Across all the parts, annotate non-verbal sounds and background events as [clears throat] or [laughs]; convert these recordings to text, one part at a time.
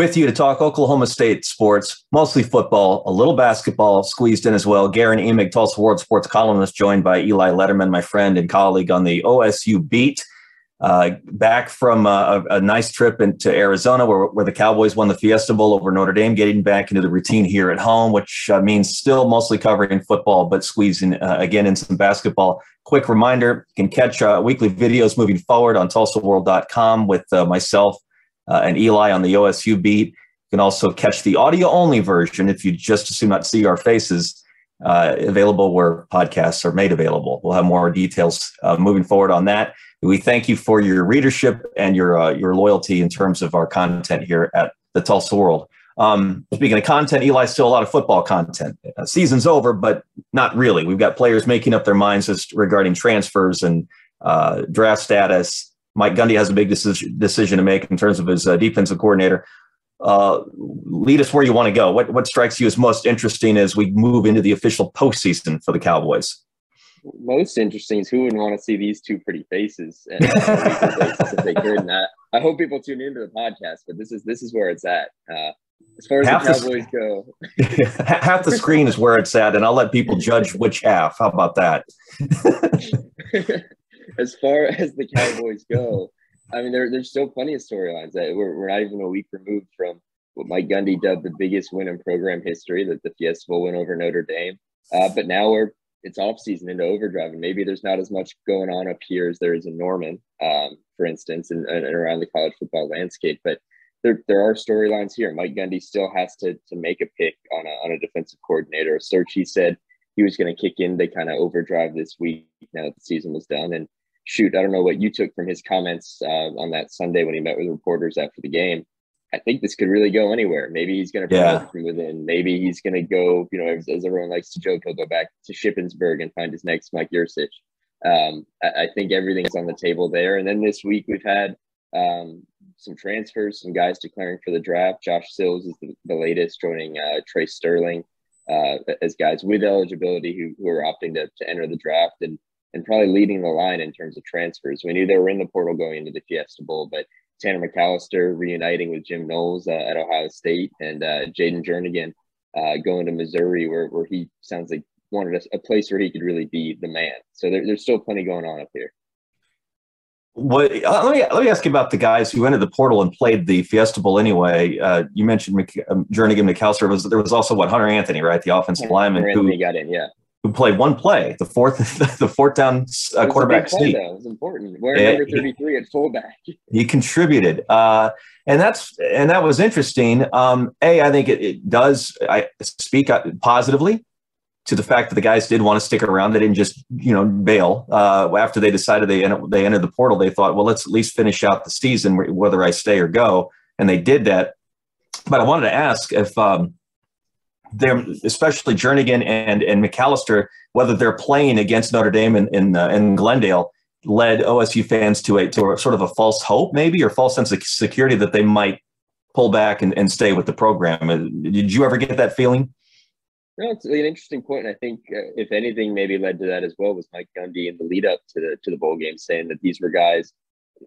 with you to talk Oklahoma State sports, mostly football, a little basketball squeezed in as well. Guerin Emig, Tulsa World Sports columnist, joined by Eli Lederman, my friend and colleague on the OSU beat. Uh, back from uh, a, a, nice trip into Arizona, where, where the Cowboys won the Fiesta Bowl over Notre Dame, getting back into the routine here at home, which uh, means still mostly covering football, but squeezing uh, again in some basketball. Quick reminder: you can catch uh, weekly videos moving forward on TulsaWorld.com with uh, myself uh, and Eli on the OSU beat. You can also catch the audio only version if you just assume not see our faces. Uh, available where podcasts are made available. We'll have more details uh, moving forward on that. We thank you for your readership and your uh, your loyalty in terms of our content here at the Tulsa World. Um, speaking of content, Eli, still a lot of football content. Uh, season's over, but not really. We've got players making up their minds as regarding transfers and uh, draft status Mike Gundy has a big decision, decision to make in terms of his uh, defensive coordinator. Uh, lead us where you want to go. What what strikes you as most interesting as we move into the official postseason for the Cowboys? Most interesting is who would want to see these two pretty faces and [laughs] if they could. And I, I hope people tune into the podcast, but this is this is where it's at. Uh, as far as half the Cowboys the, go, [laughs] half the screen is where it's at, and I'll let people judge which half. How about that? [laughs] as far [laughs] as the Cowboys go, I mean, there, there's still plenty of storylines. That we're, we're not even a week removed from what Mike Gundy dubbed the biggest win in program history, that the Fiesta Bowl win over Notre Dame. Uh, but now we're it's off season into overdrive, and maybe there's not as much going on up here as there is in Norman, um, for instance, and, and around the college football landscape. But there, there are storylines here. Mike Gundy still has to to make a pick on a on a defensive coordinator. A search he said he was going to kick in to kind of overdrive this week now that the season was done, and shoot, I don't know what you took from his comments uh, on that Sunday when he met with reporters after the game. I think this could really go anywhere. Maybe he's going to promote yeah. from within. Maybe he's going to go, you know, as, as, everyone likes to joke, he'll go back to Shippensburg and find his next Mike Yurcich. Um, I, I, think everything's on the table there. And then this week we've had um, some transfers, some guys declaring for the draft. Josh Sills is the, the latest, joining uh, Trey Sterling uh, as guys with eligibility who, who are opting to, to enter the draft. And and probably leading the line in terms of transfers. We knew they were in the portal going into the Fiesta Bowl, but Tanner McCalister reuniting with Jim Knowles uh, at Ohio State and uh, Jayden Jernigan uh, going to Missouri, where, where he sounds like wanted a, a place where he could really be the man. So there, there's still plenty going on up here. What, uh, let me let me ask you about the guys who entered the portal and played the Fiesta Bowl anyway. Uh, you mentioned Mc, um, Jernigan McCalister. Was there was also what Hunter Anthony, right? The offensive Hunter lineman who got in, yeah who played one play, the fourth, [laughs] the fourth down uh, quarterback sneak. It was important. Wearing number thirty-three at fullback. [laughs] He contributed, uh, and that's and that was interesting. Um, a, I think it, it, does. I speak positively to the fact that the guys did want to stick around. They didn't just you know bail uh, after they decided they they entered the portal. They thought, well, let's at least finish out the season, whether I stay or go, and they did that. But I wanted to ask if. Um, they're especially Jernigan and and McCalister, whether they're playing against Notre Dame in in, uh, in Glendale, led OSU fans to a to a sort of a false hope, maybe or false sense of security that they might pull back and, and stay with the program. Uh, did you ever get that feeling? No, it's an interesting point. And I think, uh, if anything, maybe led to that as well was Mike Gundy in the lead up to the to the bowl game, saying that these were guys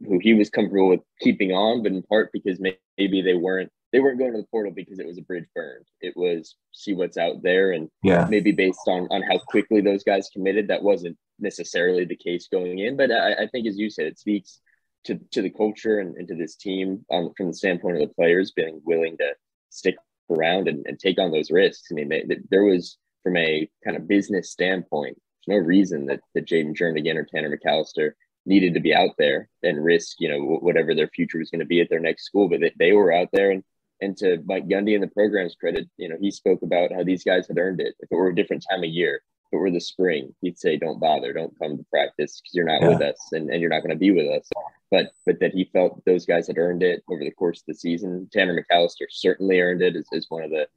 who he was comfortable with keeping on, but in part because maybe they weren't they weren't going to the portal because it was a bridge burned. It was see what's out there, and yeah, maybe based on on how quickly those guys committed, that wasn't necessarily the case going in. But I, I think, as you said, it speaks to to the culture and, and to this team um, from the standpoint of the players being willing to stick around and, and take on those risks. I mean, they, there was from a kind of business standpoint, there's no reason that that Jayden Jernigan or Tanner McCalister needed to be out there and risk, you know, whatever their future was going to be at their next school. But they, they were out there and and to Mike Gundy and the program's credit, you know, he spoke about how these guys had earned it. If it were a different time of year, if it were the spring, he'd say, "Don't bother, don't come to practice because you're not yeah. with us, and, and you're not going to be with us." But but that he felt those guys had earned it over the course of the season. Tanner McCalister certainly earned it as, as one of the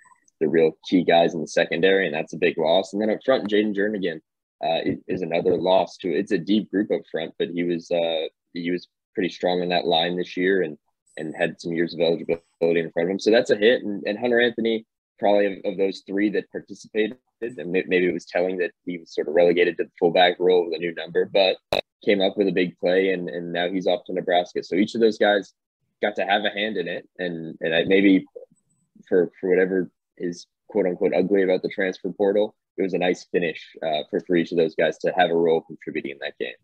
the real key guys in the secondary, and that's a big loss. And then up front, Jayden Jernigan uh, is another loss to. It's a deep group up front, but he was uh, he was pretty strong in that line this year, and and had some years of eligibility in front of him. So that's a hit. And, and Hunter Anthony, probably of, of, those three that participated, and maybe it was telling that he was sort of relegated to the fullback role with a new number, but came up with a big play, and, and now he's off to Nebraska. So each of those guys got to have a hand in it, and and I, maybe for for whatever is quote unquote ugly about the transfer portal, it was a nice finish uh, for for each of those guys to have a role contributing in that game.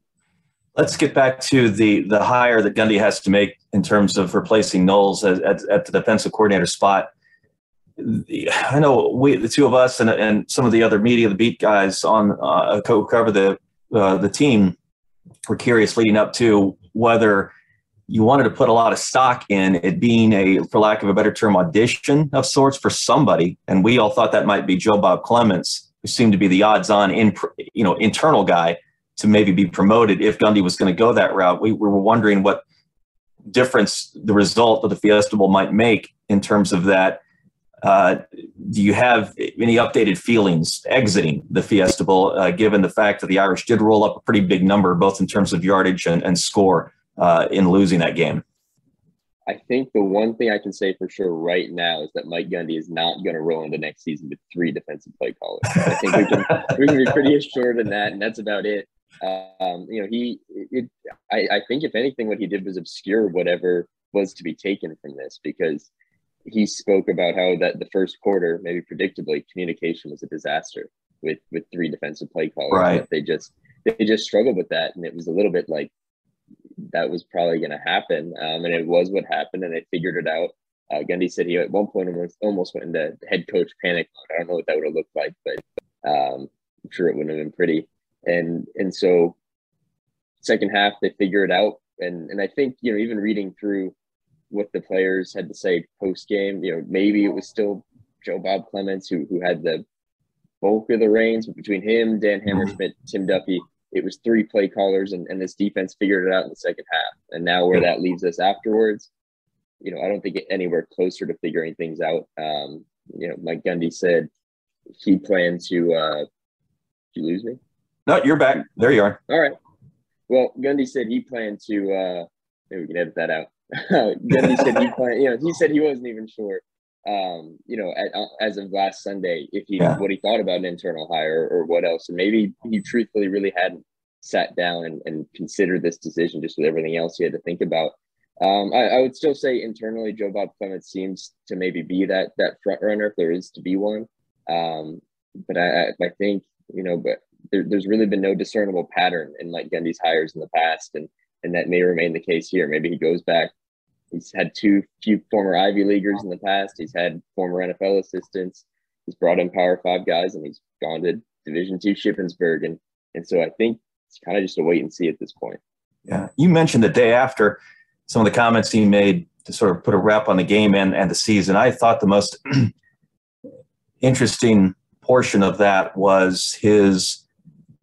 Let's get back to the the hire that Gundy has to make in terms of replacing Knowles at, at, at the defensive coordinator spot. I know we, the two of us, and, and some of the other media, the beat guys on uh, cover the uh, the team, were curious leading up to whether you wanted to put a lot of stock in it being a, for lack of a better term, audition of sorts for somebody, and we all thought that might be Joe Bob Clements, who seemed to be the odds-on, in, you know, internal guy to maybe be promoted if Gundy was going to go that route. We, we were wondering what difference the result of the Fiesta Bowl might make in terms of that. Uh, do you have any updated feelings exiting the Fiesta Bowl, uh, given the fact that the Irish did roll up a pretty big number, both in terms of yardage and, and score uh, in losing that game? I think the one thing I can say for sure right now is that Mike Gundy is not going to roll into next season with three defensive play callers. I think we can [laughs] we can be pretty assured in that, and that's about it. Um, you know, he, it, I, I think if anything, what he did was obscure whatever was to be taken from this because he spoke about how that the first quarter, maybe predictably, communication was a disaster with with three defensive play callers. Right. They just they just struggled with that, and it was a little bit like that was probably going to happen, um, and it was what happened, and they figured it out. Uh, Gundy said he at one point almost, almost went into head coach panic mode. I don't know what that would have looked like, but um, I'm sure it wouldn't have been pretty and and so second half they figure it out and and I think you know even reading through what the players had to say post game you know maybe it was still Joe Bob Clements who who had the bulk of the reins but between him Dan mm-hmm. Hammerschmidt Tim Duffie it was three play callers and, and this defense figured it out in the second half and now where that leaves us afterwards you know I don't think anywhere closer to figuring things out um you know Mike Gundy said he planned to uh did you lose me no, you're back. There you are. All right. Well, Gundy said he planned to. uh Maybe we can edit that out. [laughs] Gundy said he planned. You know, he said he wasn't even sure. Um, you know, at, uh, as of last Sunday, if he yeah. what he thought about an internal hire or what else, and maybe he truthfully really hadn't sat down and, and considered this decision just with everything else he had to think about. Um, I, I, would still say internally, Joe Bob Clement seems to maybe be that that front runner if there is to be one. Um, but I, I think you know, but there, there's really been no discernible pattern in Mike Gundy's hires in the past, and and that may remain the case here. Maybe he goes back. He's had two few former Ivy leaguers in the past. He's had former NFL assistants. He's brought in Power Five guys, and he's gone to Division Two Shippensburg, and and so I think it's kind of just a wait and see at this point. Yeah, you mentioned the day after some of the comments he made to sort of put a wrap on the game and and the season. I thought the most [clears throat] interesting portion of that was his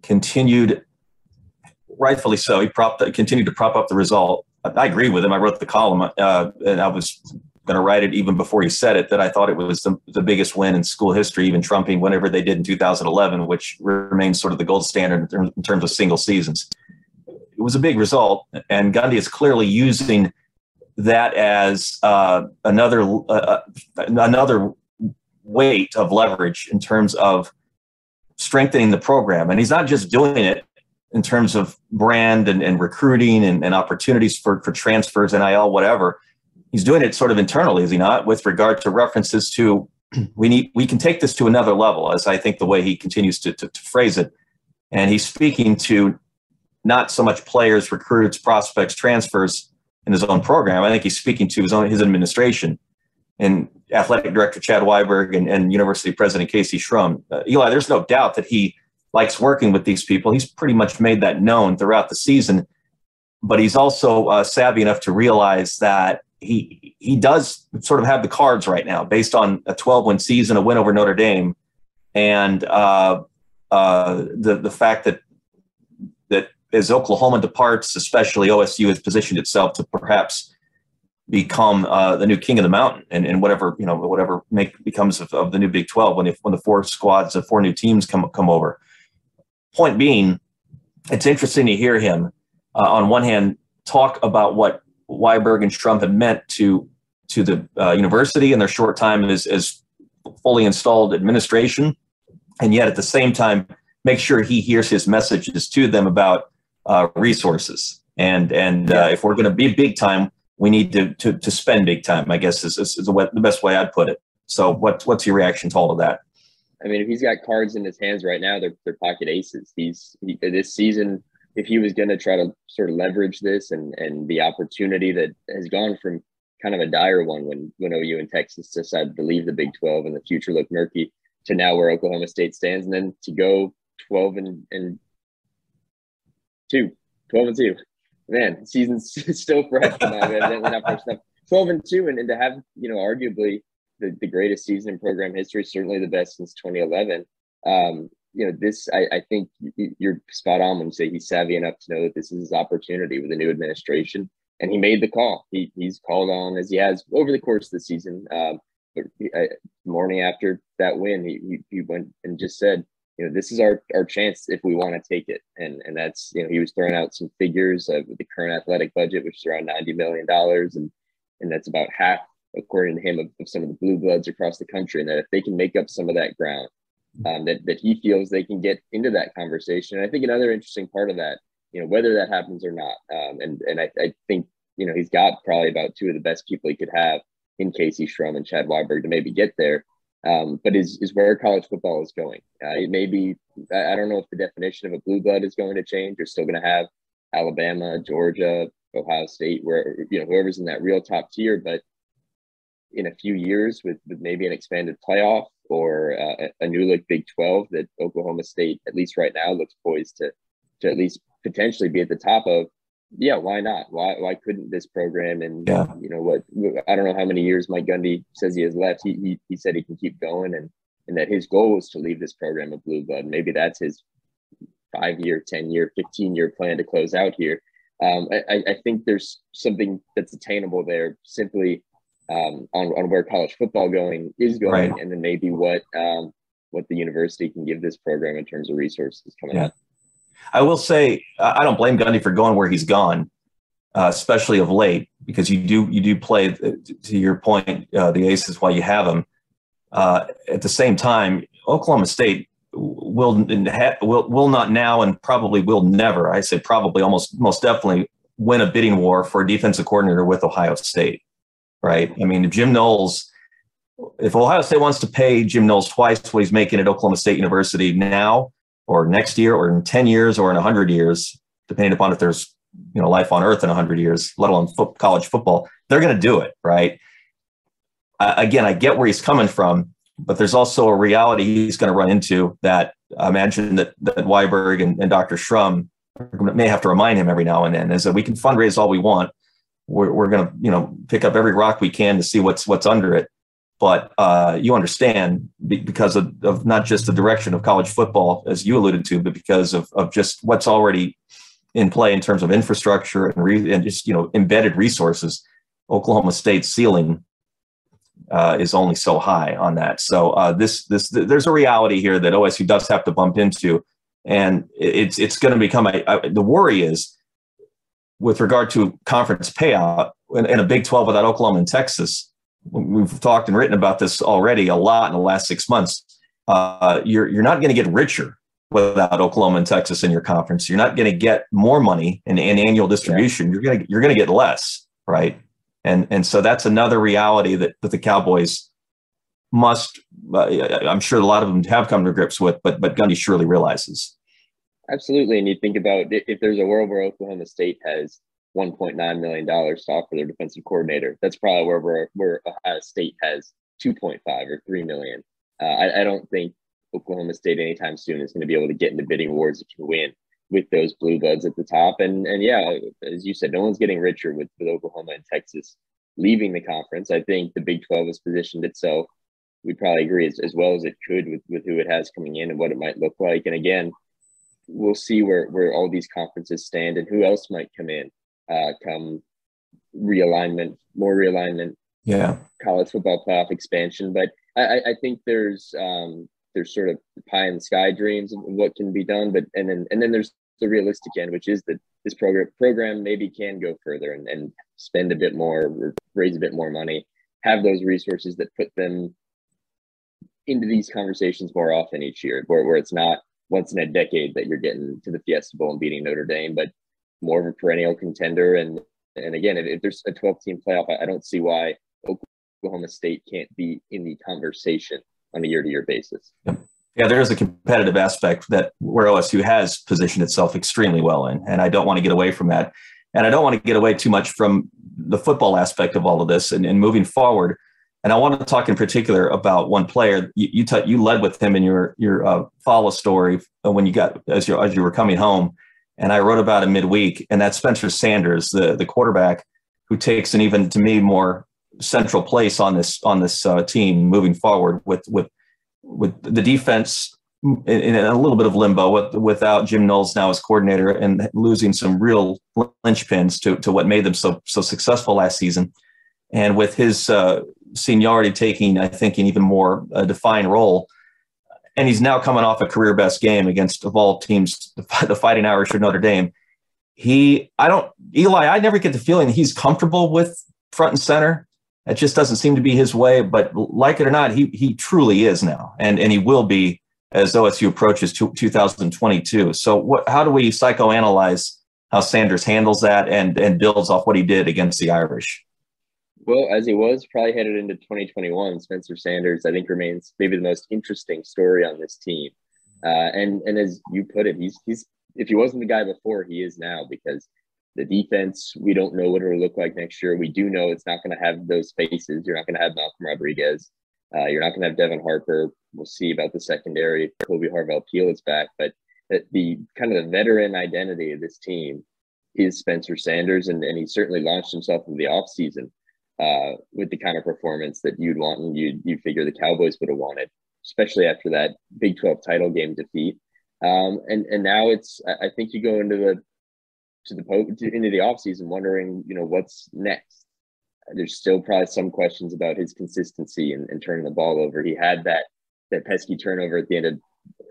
continued, rightfully so, he propped, continued to prop up the result. I agree with him. I wrote the column, uh, and I was going to write it even before he said it that I thought it was the, the biggest win in school history, even trumping whatever they did in 2011, which remains sort of the gold standard in terms of single seasons. It was a big result, and Gundy is clearly using that as uh, another uh, uh another weight of leverage in terms of strengthening the program. And he's not just doing it in terms of brand and, and recruiting and, and opportunities for, for transfers, NIL, whatever. He's doing it sort of internally, is he not, with regard to references to [clears throat] we need we can take this to another level, as I think the way he continues to, to, to phrase it. And he's speaking to not so much players, recruits, prospects, transfers in his own program. I think he's speaking to his own his administration and athletic director Chad Weiberg and, and University President Kayse Shrum. Uh, Eli, there's no doubt that he likes working with these people. He's pretty much made that known throughout the season, but he's also uh, savvy enough to realize that he he does sort of have the cards right now based on a 12 win season, a win over Notre Dame, and uh, uh, the the fact that that as Oklahoma departs, especially OSU has positioned itself to perhaps become uh, the new king of the mountain and, and whatever you know whatever make becomes of, of the new Big 12 when if, when the four squads of four new teams come come over. Point being, it's interesting to hear him uh, on one hand talk about what Weiberg and Shrum have meant to to the uh, university in their short time as as fully installed administration, and yet at the same time make sure he hears his messages to them about uh, resources and and uh, if we're going to be big time we need to to, to spend big time. I guess is, is, is the, the best way I'd put it. So, what what's your reaction to all of that? I mean, if he's got cards in his hands right now, they're, they're pocket aces. He's he, this season. If he was going to try to sort of leverage this and and the opportunity that has gone from kind of a dire one when when OU and Texas decided to leave the Big Twelve and the future looked murky to now where Oklahoma State stands, and then to go twelve and and two, 12 and two. Man, season's [laughs] still fresh. Evidently not fresh enough. 12 and two, and, and to have you know arguably the, the greatest season in program history, certainly the best since 2011. Um, you know, this, I, I think you're spot on when you say he's savvy enough to know that this is his opportunity with the new administration. And he made the call. He, he's called on as he has over the course of the season. Um, but he, morning after that win, he, he, he went and just said, you know, this is our, our chance if we want to take it. And, and that's, you know, he was throwing out some figures of the current athletic budget, which is around $90 million. And, and that's about half according to him, of, of, some of the blue bloods across the country, and that if they can make up some of that ground, um, that that he feels they can get into that conversation. And I think another interesting part of that, you know, whether that happens or not, um, and and I, I think you know he's got probably about two of the best people he could have in Kayse Shrum and Chad Weiberg to maybe get there. Um, but is is where college football is going. Uh, it may be I, I don't know if the definition of a blue blood is going to change. You're still going to have Alabama, Georgia, Ohio State, where you know whoever's in that real top tier, but in a few years with, with maybe an expanded playoff or uh, a new like Big 12 that Oklahoma State, at least right now, looks poised to, to at least potentially be at the top of. Yeah, why not? Why why couldn't this program and yeah. you know what I don't know how many years Mike Gundy says he has left. He, he he said he can keep going and and that his goal is to leave this program a blue blood. Maybe that's his five year, 10 year, 15 year plan to close out here. Um, I, I think there's something that's attainable there simply um, on, on where college football going is going, right. and then maybe what um, what the university can give this program in terms of resources coming yeah. up. I will say I don't blame Gundy for going where he's gone, uh, especially of late, because you do you do play uh, to your point uh, the aces while you have them. Uh, at the same time, Oklahoma State will will will not now and probably will never. I say probably almost most definitely win a bidding war for a defensive coordinator with Ohio State right? I mean, if Jim Knowles, if Ohio State wants to pay Jim Knowles twice what he's making at Oklahoma State University now, or next year, or in 10 years, or in 100 years, depending upon if there's you know life on earth in 100 years, let alone fo- college football, they're going to do it, right? Again, I get where he's coming from, but there's also a reality he's going to run into that I imagine that, that Weiberg and, and Dr. Shrum may have to remind him every now and then is that we can fundraise all we want we're, we're going to you know pick up every rock we can to see what's what's under it. But uh, you understand because of, of, not just the direction of college football as you alluded to but because of, of just what's already in play in terms of infrastructure and, re, and just you know embedded resources oklahoma state's ceiling uh, is only so high on that. So uh, this this there's a reality here that osu does have to bump into. And it's it's going to become a, a the worry is with regard to conference payout in, in, a Big 12 without Oklahoma and Texas, we've talked and written about this already a lot in the last six months. Uh, you're you're not going to get richer without Oklahoma and Texas in your conference. You're not going to get more money in, in annual distribution. Yeah. You're going to you're going to get less, right? And and so that's another reality that that the Cowboys must. Uh, I'm sure a lot of them have come to grips with, but but Gundy surely realizes. Absolutely. And you think about if there's a world where Oklahoma State has $1.9 million to offer their defensive coordinator, that's probably where, where, where Ohio State has 2.5 or 3 million. Uh, I, I, don't think Oklahoma State anytime soon is going to be able to get into bidding wars if you win with those blue buds at the top. And and yeah, as you said, no one's getting richer with, with Oklahoma and Texas leaving the conference. I think the Big 12 has positioned itself, we probably agree, as, as well as it could with, with who it has coming in and what it might look like. And again, we'll see where where all these conferences stand and who else might come in uh, come realignment, more realignment. Yeah, college football playoff expansion. But I, I think there's um, there's sort of pie in the sky dreams of what can be done, but and then and then there's the realistic end, which is that this program program maybe can go further and, and spend a bit more, raise a bit more money, have those resources that put them into these conversations more often each year, where, where it's not once in a decade that you're getting to the Fiesta Bowl and beating Notre Dame, but more of a perennial contender. And and again, if, if there's a 12 team playoff, I, I don't see why Oklahoma State can't be in the conversation on a year to year basis. Yeah, there's a competitive aspect that where OSU has positioned itself extremely well in, and I don't want to get away from that. And I don't want to get away too much from the football aspect of all of this and, and moving forward. And I want to talk in particular about one player. You you, t- you led with him in your your uh, follow story when you got as you as you were coming home, and I wrote about him midweek. And that's Spencer Sanders, the the quarterback, who takes an even to me more central place on this on this uh, team moving forward with with with the defense in, in, a little bit of limbo with, without Jim Knowles now as coordinator and losing some real linchpins to to what made them so so successful last season, and with his uh, seniority taking I think an even more uh, defined role. And he's now coming off a career best game against of all teams, the Fighting Irish or Notre Dame. He, I don't, Eli, I never get the feeling that he's comfortable with front and center. It just doesn't seem to be his way. But like it or not, he he truly is now, and and he will be as OSU approaches 2022. So what? How do we psychoanalyze how Sanders handles that and and builds off what he did against the Irish? Well, as he was probably headed into 2021, Spencer Sanders, I think, remains maybe the most interesting story on this team. Uh, and and as you put it, he's he's if he wasn't the guy before, he is now because the defense, we don't know what it'll look like next year. We do know it's not going to have those faces. You're not going to have Malcolm Rodriguez. Uh, you're not going to have Devin Harper. We'll see about the secondary. Kolby Harvell Peel is back, but the kind of the veteran identity of this team is Spencer Sanders, and, and he certainly launched himself in the offseason uh, with the kind of performance that you'd want and you you figure the Cowboys would have wanted, especially after that Big 12 title game defeat. Um, and and now it's I think you go into the to the to, into the offseason wondering, you know, what's next. There's still probably some questions about his consistency and, and turning the ball over. He had that that pesky turnover at the end of,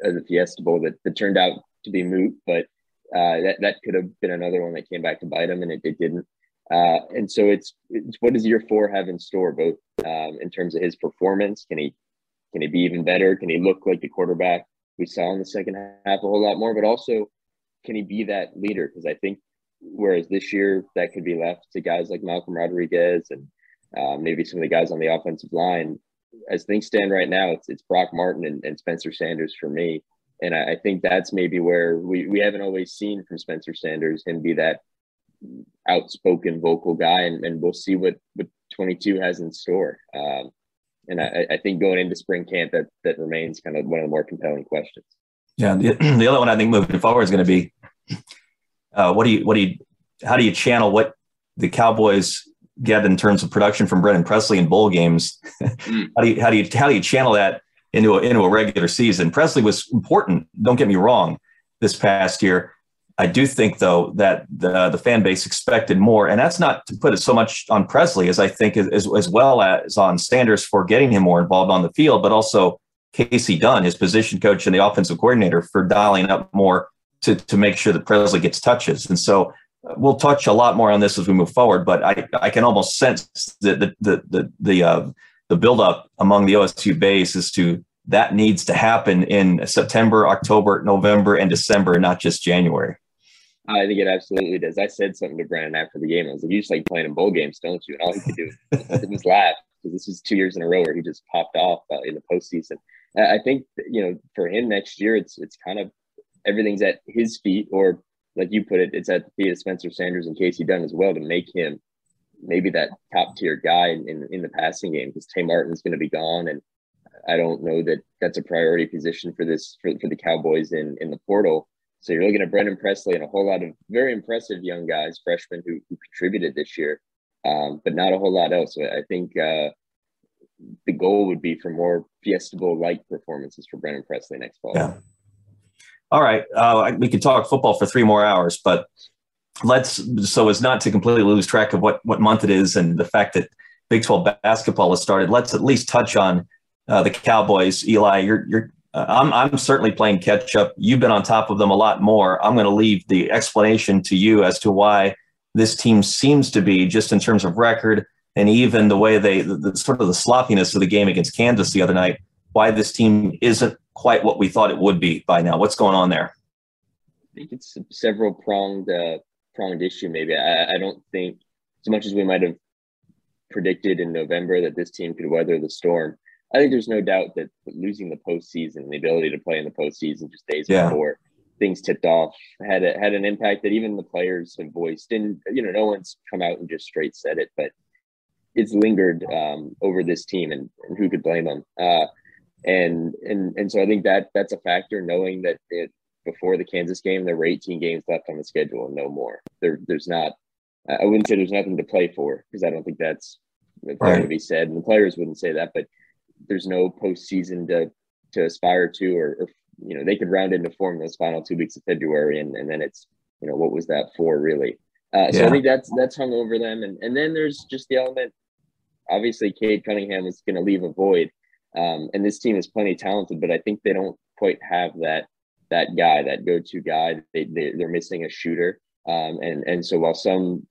of the Fiesta Bowl that, that turned out to be moot, but uh, that that could have been another one that came back to bite him, and it, it didn't. Uh, and so it's, it's what does year four have in store, both um, in terms of his performance? Can he can he be even better? Can he look like the quarterback we saw in the second half a whole lot more? But also, can he be that leader? Because I think whereas this year that could be left to guys like Malcolm Rodriguez and uh, maybe some of the guys on the offensive line. As things stand right now, it's it's Brock Martin and, and Spencer Sanders for me. And I, I, think that's maybe where we, we haven't always seen from Spencer Sanders him be that outspoken vocal guy and, and we'll see what, what 22 has in store. Um, and I, I think going into spring camp that that remains kind of one of the more compelling questions. Yeah, the, [clears throat] the other one I think moving forward is going to be uh, what do you what do you how do you channel what the Cowboys get in terms of production from Brennan Presley in bowl games? mm. [laughs] how do you how do you how do you channel that into a, into a regular season? Presley was important. Don't get me wrong. This past year, I do think though that the the fan base expected more, and that's not to put it so much on Presley as I think as as well as on Sanders for getting him more involved on the field, but also Kasey Dunn, his position coach and the offensive coordinator, for dialing up more to to make sure that Presley gets touches. And so uh, we'll touch a lot more on this as we move forward. But I I can almost sense the the the the the, uh, the buildup among the OSU base as to that needs to happen in September, October, November, and December, not just January. I think it absolutely does. I said something to Brandon after the game. I was like, "You just like playing in bowl games, don't you?" And all he could do was laugh because this is two years in a row where he just popped off uh, in the postseason. I think you know for him next year, it's it's kind of everything's at his feet, or like you put it, it's at the feet of Spencer Sanders and Kasey Dunn as well to make him maybe that top tier guy in, in, in the passing game because Tay Martin's going to be gone, and I don't know that that's a priority position for this for, for the Cowboys in in the portal. So you're looking at Brennan Presley and a whole lot of very impressive young guys, freshmen who, who contributed this year, um, but not a whole lot else. I think uh, the goal would be for more Fiesta Bowl like performances for Brennan Presley next fall. Yeah. All right, uh, we could talk football for three more hours, but let's so as not to completely lose track of what what month it is and the fact that Big 12 basketball has started. Let's at least touch on uh, the Cowboys. Eli, you're you're I'm I'm certainly playing catch up. You've been on top of them a lot more. I'm going to leave the explanation to you as to why this team seems to be just in terms of record and even the way they the, the sort of the sloppiness of the game against Kansas the other night. Why this team isn't quite what we thought it would be by now. What's going on there? I think it's several pronged uh, pronged issue. Maybe I, I don't think as much as we might have predicted in November that this team could weather the storm, I think there's no doubt that losing the postseason, the ability to play in the postseason just days yeah. before things tipped off, had a, had an impact that even the players have voiced. And you know, no one's come out and just straight said it, but it's lingered um, over this team, and, and, who could blame them? Uh, and and and so I think that that's a factor. Knowing that it, before the Kansas game, there were 18 games left on the schedule and no more. There, there's not. I wouldn't say there's nothing to play for because I don't think that's right. to be said, and the players wouldn't say that. But there's no postseason to to aspire to, or, or you know they could round into form those final two weeks of February, and and then it's you know what was that for really? Uh, so yeah. I think that's that's hung over them, and and then there's just the element. Obviously, Cade Cunningham is going to leave a void, um, and this team is plenty talented, but I think they don't quite have that that guy, that go-to guy. They, they they're missing a shooter, um, and and so while some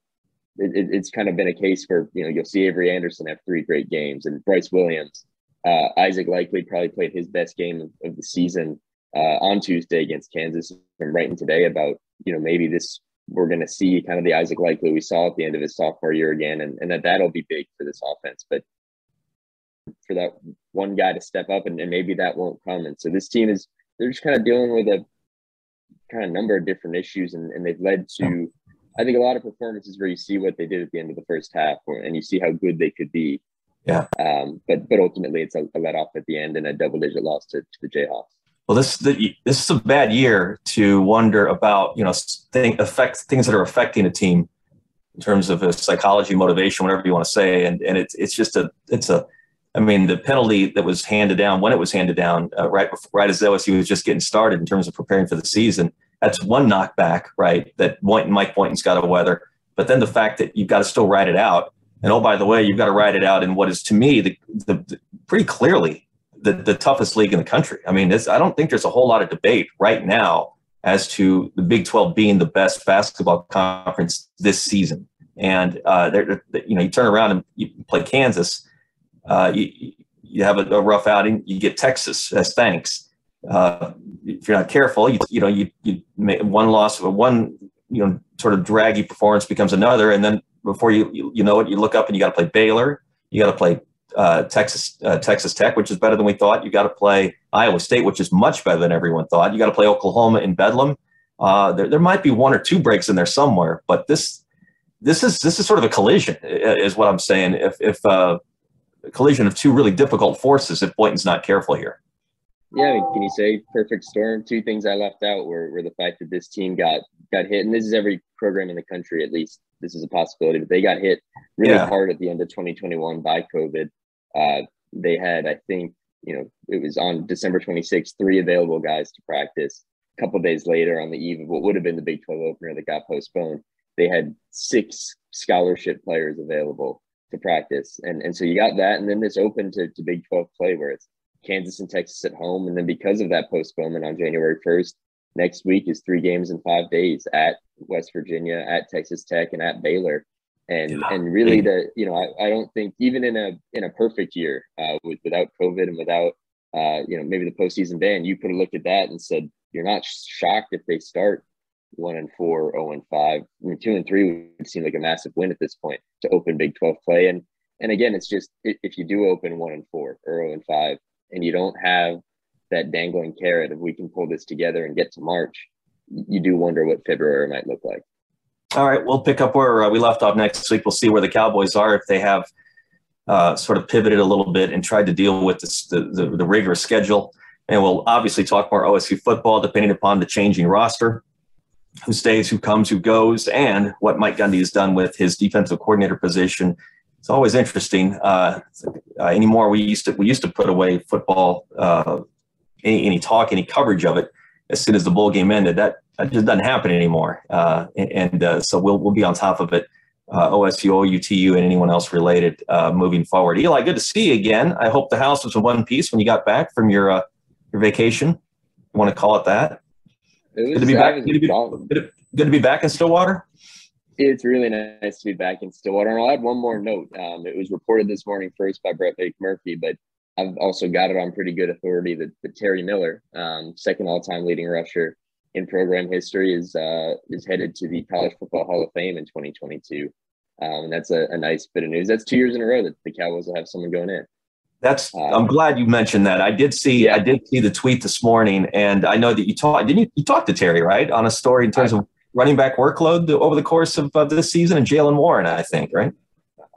it, it's kind of been a case where you know you'll see Avery Anderson have three great games, and Bryce Williams, uh, Isaac Likekele probably played his best game of, of the season uh, on Tuesday against Kansas. I'm writing today about you know maybe this we're going to see kind of the Isaac Likekele we saw at the end of his sophomore year again, and, and that that'll be big for this offense. But for that one guy to step up, and, and maybe that won't come. And so this team is they're just kind of dealing with a kind of number of different issues, and, and they've led to I think a lot of performances where you see what they did at the end of the first half, and you see how good they could be. Yeah. Um, but but ultimately, it's a, a let off at the end and a double digit loss to, to the Jayhawks. Well, this the, this is a bad year to wonder about you know thing, affect things that are affecting a team in terms of a psychology, motivation, whatever you want to say, and and it's it's just a it's a I mean the penalty that was handed down when it was handed down uh, right before, right as OSU was just getting started in terms of preparing for the season. That's one knockback, right? That Mike Boynton's got to weather. But then the fact that you've got to still ride it out, and oh by the way, you've got to ride it out in what is to me the, the, the pretty clearly the, the toughest league in the country. I mean, I don't think there's a whole lot of debate right now as to the Big 12 being the best basketball conference this season. And uh, you know, you turn around and you play Kansas, uh, you, you have a, a, rough outing. You get Texas as thanks. Uh, if you're not careful, you, you know, you, you one loss, one you know, sort of draggy performance becomes another, and then before you you, you know it, you look up and you got to play Baylor, you got to play uh, Texas uh, Texas Tech, which is better than we thought. You got to play Iowa State, which is much better than everyone thought. You got to play Oklahoma in Bedlam. Uh, there, there might be one or two breaks in there somewhere, but this this is this is sort of a collision, is what I'm saying. If if uh, a collision of two really difficult forces, if Boynton's not careful here. Yeah, I mean, can you say perfect storm? Two things I left out were, were the fact that this team got got hit, and this is every program in the country at least. This is a possibility, but they got hit really yeah. hard at the end of 2021 by COVID. Uh, they had, I think, you know, it was on December 26th, three available guys to practice. A couple days later, on the eve of what would have been the Big 12 opener that got postponed, they had six scholarship players available to practice. And, and so you got that. And then this open to, to Big 12 play where it's Kansas and Texas at home. And then because of that postponement on January 1st, next week is three games in five days at West Virginia, at Texas Tech, and at Baylor and yeah. and really the you know I, I don't think even in a in a perfect year uh, with, without COVID and without uh, you know maybe the postseason ban, you could have looked at that and said you're not shocked if they start one and four, zero oh and five. I mean, two and three would seem like a massive win at this point to open Big Twelve play. And and again, it's just if you do open one and four or zero and five, and you don't have that dangling carrot if we can pull this together and get to March, you do wonder what February might look like. All right, we'll pick up where uh, we left off next week. We'll see where the Cowboys are if they have uh, sort of pivoted a little bit and tried to deal with this, the, the, the rigorous schedule. And we'll obviously talk more OSU football depending upon the changing roster, who stays, who comes, who goes, and what Mike Gundy has done with his defensive coordinator position. It's always interesting. Uh, uh, anymore, we used to we used to put away football, uh, any, any talk, any coverage of it as soon as the bowl game ended. That that just doesn't happen anymore. Uh, and uh, so we'll we'll be on top of it. Uh, OSU, OUTU, and anyone else related uh, moving forward. Eli, good to see you again. I hope the house was in one piece when you got back from your uh, your vacation. You want to call it that? It good to be back. Good to be, good, good to be back in Stillwater. It's really nice to be back in Stillwater. And I'll add one more note. Um, it was reported this morning first by Brett McMurphy, but I've also got it on pretty good authority that, that Terry Miller, um, second all time leading rusher in program history is uh, is headed to the College Football Hall of Fame in 2022. Um, and that's a, a, nice bit of news. That's two years in a row that the Cowboys will have someone going in. That's. Um, I'm glad you mentioned that. I did see. Yeah. I did see the tweet this morning, and I know that you talked. Didn't you? You talked to Terry right on a story in terms I, of running back workload over the course of uh, this season, and Jaylen Warren, I think, right?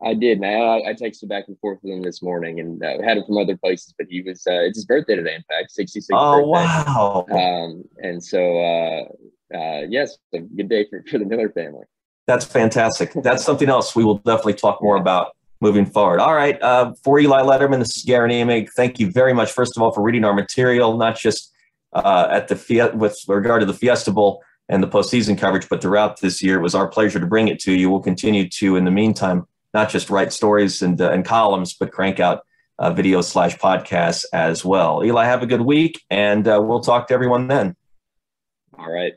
I did, and I, I texted back and forth with him this morning, and uh, had him from other places. But he was uh, it's his birthday today, in fact, sixty six. Oh birthday. wow! Um, and so uh, uh, yes, a good day for, for the Miller family. That's fantastic. That's something else we will definitely talk more about moving forward. All right, uh, for Eli Lederman, this is Guerin Emig. Thank you very much, first of all, for reading our material, not just uh, at the with regard to the Fiesta Bowl and the postseason coverage, but throughout this year. It was our pleasure to bring it to you. We'll continue to, in the meantime, not just write stories and, uh, and columns, but crank out uh, videos slash podcasts as well. Eli, have a good week, and uh, we'll talk to everyone then. All right.